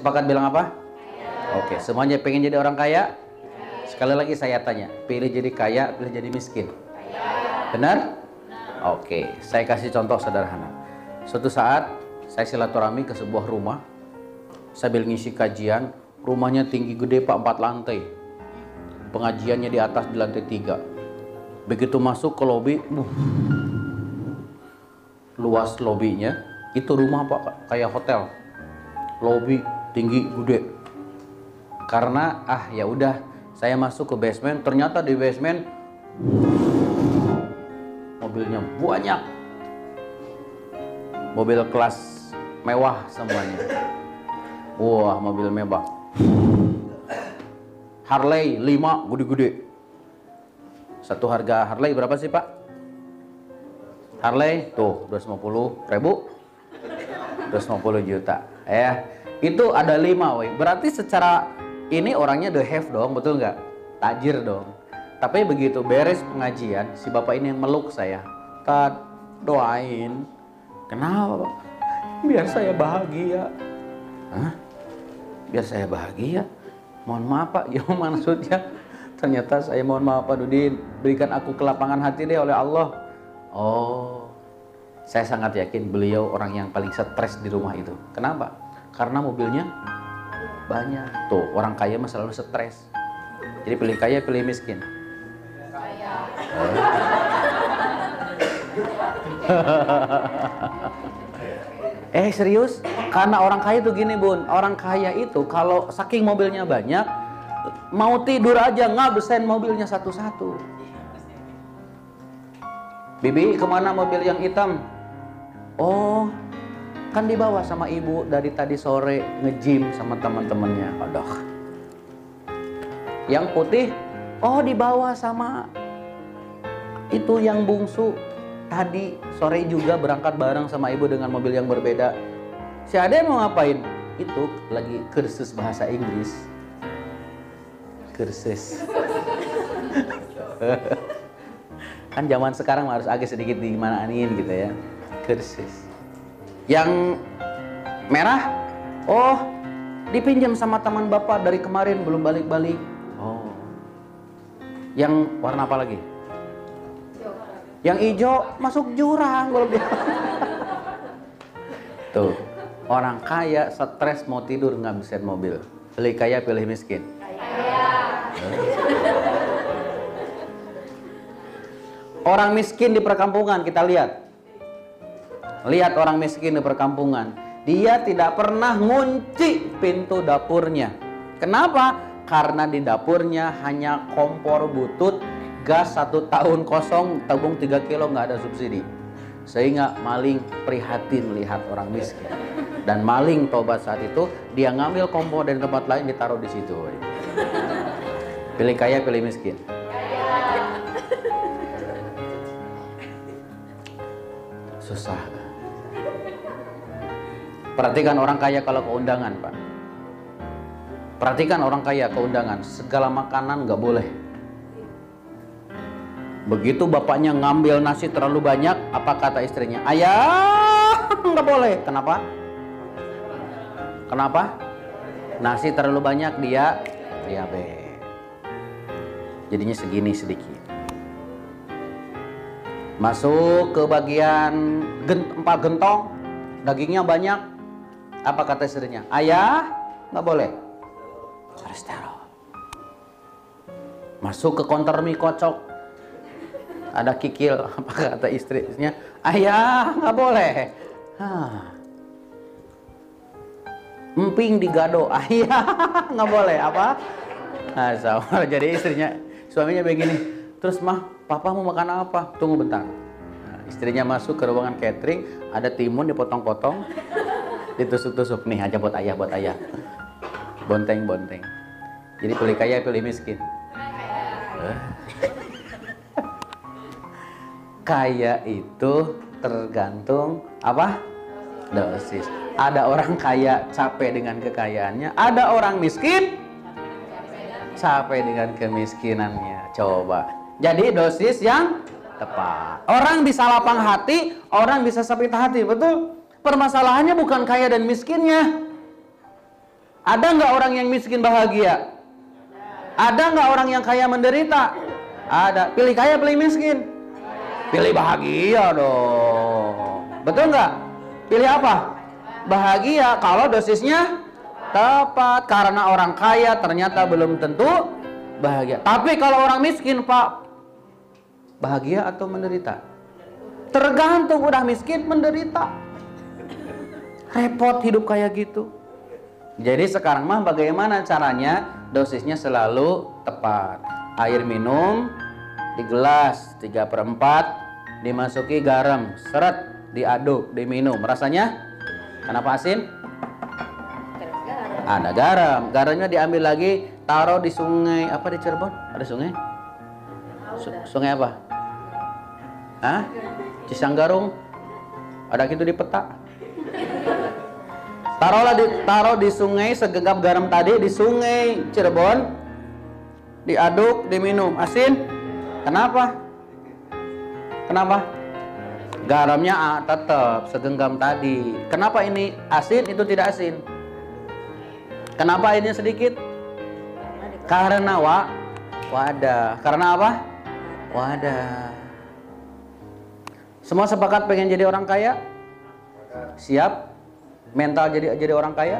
sepakat bilang apa? Oke, semuanya pengen jadi orang kaya? Sekali lagi saya tanya, pilih jadi kaya, pilih jadi miskin? Benar? Oke, saya kasih contoh sederhana. Suatu saat saya silaturahmi ke sebuah rumah, sambil ngisi kajian, rumahnya tinggi gede pak empat lantai, pengajiannya di atas di lantai tiga. Begitu masuk ke lobi, uh, luas lobinya, itu rumah pak kayak hotel, lobi tinggi gede. Karena ah ya udah, saya masuk ke basement, ternyata di basement mobilnya banyak, mobil kelas mewah semuanya. Wah mobil mewah. Harley 5 gede-gede. Satu harga Harley berapa sih Pak? Harley tuh 250 ribu 250 juta ya itu ada lima woi. Berarti secara ini orangnya the have dong betul nggak? Tajir dong. Tapi begitu beres pengajian si bapak ini meluk saya. Tad doain. Kenapa biar saya bahagia. Hah? biar saya bahagia? Mohon maaf pak. Ya maksudnya ternyata saya mohon maaf Pak Dudin berikan aku kelapangan hati deh oleh Allah. Oh saya sangat yakin beliau orang yang paling stres di rumah itu. Kenapa karena mobilnya banyak tuh orang kaya mah selalu stres jadi pilih kaya pilih miskin Eh serius? Karena orang kaya tuh gini bun, orang kaya itu kalau saking mobilnya banyak, mau tidur aja ngabesin mobilnya satu-satu. Bibi ke mana mobil yang hitam? Oh, kan dibawa sama ibu dari tadi sore nge-gym sama teman-temannya. Aduh. Yang putih, oh dibawa sama itu yang bungsu tadi sore juga berangkat bareng sama ibu dengan mobil yang berbeda. Si Ade mau ngapain? Itu lagi kursus bahasa Inggris. Kursus. kan zaman sekarang harus agak sedikit dimanaanin gitu ya. Kursus. Yang merah, oh dipinjam sama teman bapak dari kemarin belum balik-balik. Oh. Yang warna apa lagi? Yang hijau masuk jurang kalau dia. Tuh, orang kaya stres mau tidur ngabisin mobil. Pilih kaya pilih miskin. Orang miskin di perkampungan kita lihat. Lihat orang miskin di perkampungan. Dia tidak pernah ngunci pintu dapurnya. Kenapa? Karena di dapurnya hanya kompor butut gas satu tahun kosong tabung 3 kilo nggak ada subsidi sehingga maling prihatin melihat orang miskin dan maling tobat saat itu dia ngambil kompor dari tempat lain ditaruh di situ pilih kaya pilih miskin susah perhatikan orang kaya kalau keundangan pak perhatikan orang kaya keundangan segala makanan nggak boleh Begitu bapaknya ngambil nasi terlalu banyak, apa kata istrinya? Ayah, nggak boleh. Kenapa? Kenapa? Nasi terlalu banyak dia diabetes. Jadinya segini sedikit. Masuk ke bagian empat gentong, dagingnya banyak. Apa kata istrinya? Ayah, nggak boleh. Kolesterol. Masuk ke konter mie kocok, ada kikil. Apa kata istrinya? Ayah nggak boleh. Hah. emping digado. Ayah nggak boleh. Apa? Nah, jadi istrinya suaminya begini. Terus mah papa mau makan apa? Tunggu bentar. Nah, istrinya masuk ke ruangan catering. Ada timun dipotong-potong ditusuk-tusuk nih aja buat ayah buat ayah bonteng bonteng jadi pilih kaya pilih miskin kaya itu tergantung apa? Dosis. Ada orang kaya capek dengan kekayaannya, ada orang miskin capek dengan kemiskinannya. Coba. Jadi dosis yang tepat. Orang bisa lapang hati, orang bisa sakit hati, betul? Permasalahannya bukan kaya dan miskinnya. Ada nggak orang yang miskin bahagia? Ada nggak orang yang kaya menderita? Ada. Pilih kaya, pilih miskin. Pilih bahagia dong. Betul nggak? Pilih apa? Bahagia kalau dosisnya tepat. Karena orang kaya ternyata belum tentu bahagia. Tapi kalau orang miskin, Pak, bahagia atau menderita? Tergantung udah miskin menderita. Repot hidup kayak gitu. Jadi sekarang mah bagaimana caranya dosisnya selalu tepat. Air minum di gelas 3 per 4 dimasuki garam, seret, diaduk, diminum. Rasanya kenapa asin? Ada garam. Garamnya diambil lagi, taruh di sungai apa di Cirebon? Ada sungai? sungai apa? Hah? Cisanggarung? Ada gitu di peta? Taruhlah di, taruh di sungai segenggam garam tadi di sungai Cirebon. Diaduk, diminum. Asin? Kenapa? Kenapa? Garamnya ah, tetap segenggam tadi. Kenapa ini asin itu tidak asin? Kenapa ini sedikit? Karena wa wadah. Karena apa? Wadah. Semua sepakat pengen jadi orang kaya? Siap? Mental jadi jadi orang kaya?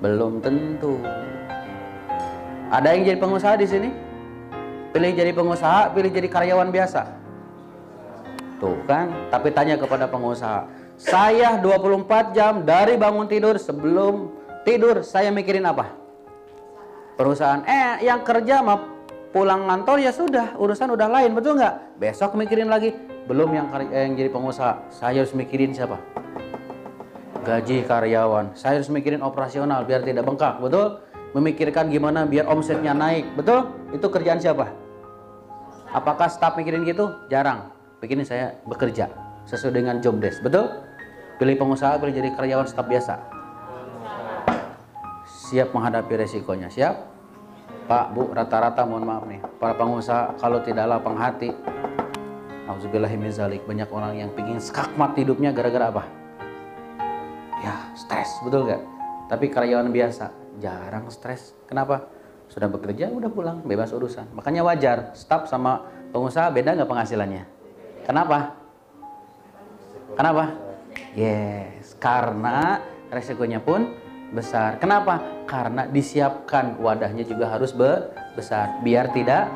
Belum tentu. Ada yang jadi pengusaha di sini? Pilih jadi pengusaha, pilih jadi karyawan biasa. Tuh kan, tapi tanya kepada pengusaha. Saya 24 jam dari bangun tidur sebelum tidur saya mikirin apa? Perusahaan. Eh, yang kerja mah pulang kantor ya sudah, urusan udah lain, betul nggak? Besok mikirin lagi. Belum yang, yang jadi pengusaha, saya harus mikirin siapa? Gaji karyawan. Saya harus mikirin operasional biar tidak bengkak, betul? Memikirkan gimana biar omsetnya naik, betul? Itu kerjaan siapa? Apakah staff mikirin gitu? Jarang. Begini saya bekerja sesuai dengan job desk, betul? Pilih pengusaha, pilih jadi karyawan staff biasa. Siap menghadapi resikonya, siap? Pak, Bu, rata-rata mohon maaf nih, para pengusaha kalau tidak lapang hati, Alhamdulillahimizalik, banyak orang yang pingin skakmat hidupnya gara-gara apa? Ya stres betul nggak? Tapi karyawan biasa jarang stres. Kenapa? Sudah bekerja udah pulang bebas urusan. Makanya wajar staff sama pengusaha beda nggak penghasilannya? Kenapa? Kenapa? Yes karena resikonya pun besar. Kenapa? Karena disiapkan wadahnya juga harus besar. Biar tidak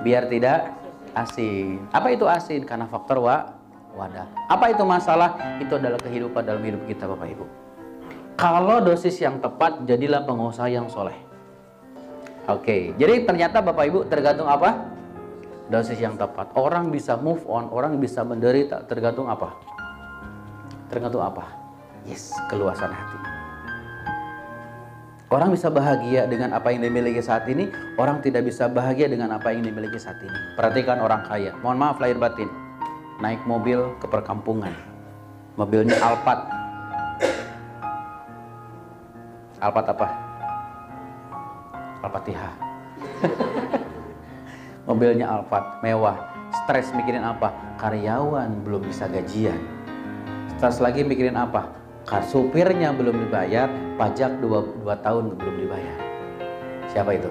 biar tidak asin. Apa itu asin? Karena faktor wa wadah. Apa itu masalah? Itu adalah kehidupan dalam hidup kita Bapak Ibu. Kalau dosis yang tepat, jadilah pengusaha yang soleh. Oke, jadi ternyata Bapak Ibu tergantung apa? Dosis yang tepat. Orang bisa move on, orang bisa menderita, tergantung apa? Tergantung apa? Yes, keluasan hati. Orang bisa bahagia dengan apa yang dimiliki saat ini, orang tidak bisa bahagia dengan apa yang dimiliki saat ini. Perhatikan orang kaya. Mohon maaf lahir batin naik mobil ke perkampungan. Mobilnya Alphard. Alphard apa? Al-Fatihah. Mobilnya Alphard, mewah. Stres mikirin apa? Karyawan belum bisa gajian. Stres lagi mikirin apa? Kar supirnya belum dibayar, pajak 2, 2 tahun belum dibayar. Siapa itu?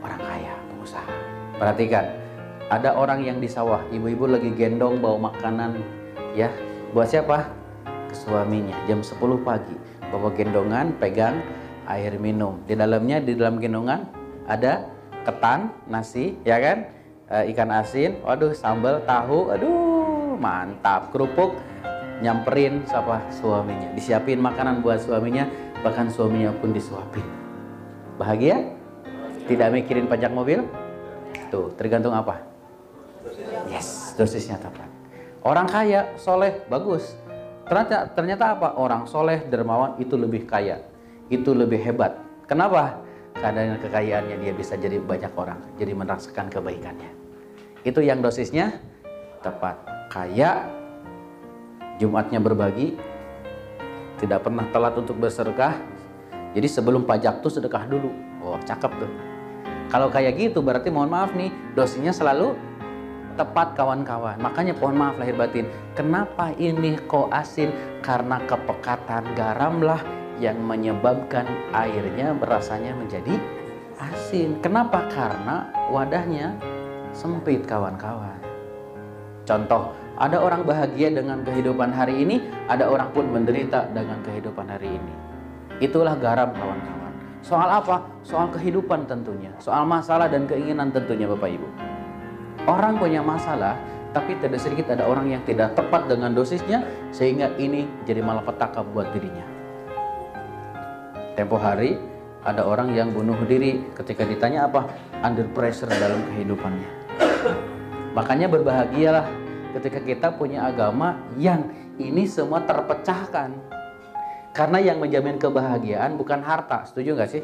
Orang kaya, pengusaha. Perhatikan, ada orang yang di sawah, ibu-ibu lagi gendong bawa makanan ya. Buat siapa? Ke suaminya. Jam 10 pagi. Bawa gendongan, pegang air minum. Di dalamnya di dalam gendongan ada ketan, nasi, ya kan? E, ikan asin, waduh sambal, tahu, aduh mantap. Kerupuk nyamperin siapa suaminya. Disiapin makanan buat suaminya, bahkan suaminya pun disuapin. Bahagia? Tidak mikirin pajak mobil? Tuh, tergantung apa? Yes, dosisnya tepat. Orang kaya, soleh, bagus. Ternyata, ternyata apa? Orang soleh, dermawan itu lebih kaya. Itu lebih hebat. Kenapa? Karena kekayaannya dia bisa jadi banyak orang. Jadi merasakan kebaikannya. Itu yang dosisnya tepat. Kaya, Jumatnya berbagi, tidak pernah telat untuk bersedekah. Jadi sebelum pajak tuh sedekah dulu. Oh, cakep tuh. Kalau kayak gitu berarti mohon maaf nih, dosisnya selalu tepat kawan-kawan. Makanya pohon maaf lahir batin. Kenapa ini kok asin? Karena kepekatan garamlah yang menyebabkan airnya berasanya menjadi asin. Kenapa? Karena wadahnya sempit kawan-kawan. Contoh, ada orang bahagia dengan kehidupan hari ini, ada orang pun menderita dengan kehidupan hari ini. Itulah garam kawan-kawan. Soal apa? Soal kehidupan tentunya. Soal masalah dan keinginan tentunya Bapak Ibu. Orang punya masalah, tapi tidak sedikit ada orang yang tidak tepat dengan dosisnya sehingga ini jadi malapetaka buat dirinya. Tempo hari ada orang yang bunuh diri ketika ditanya apa under pressure dalam kehidupannya. Makanya berbahagialah ketika kita punya agama yang ini semua terpecahkan. Karena yang menjamin kebahagiaan bukan harta, setuju nggak sih?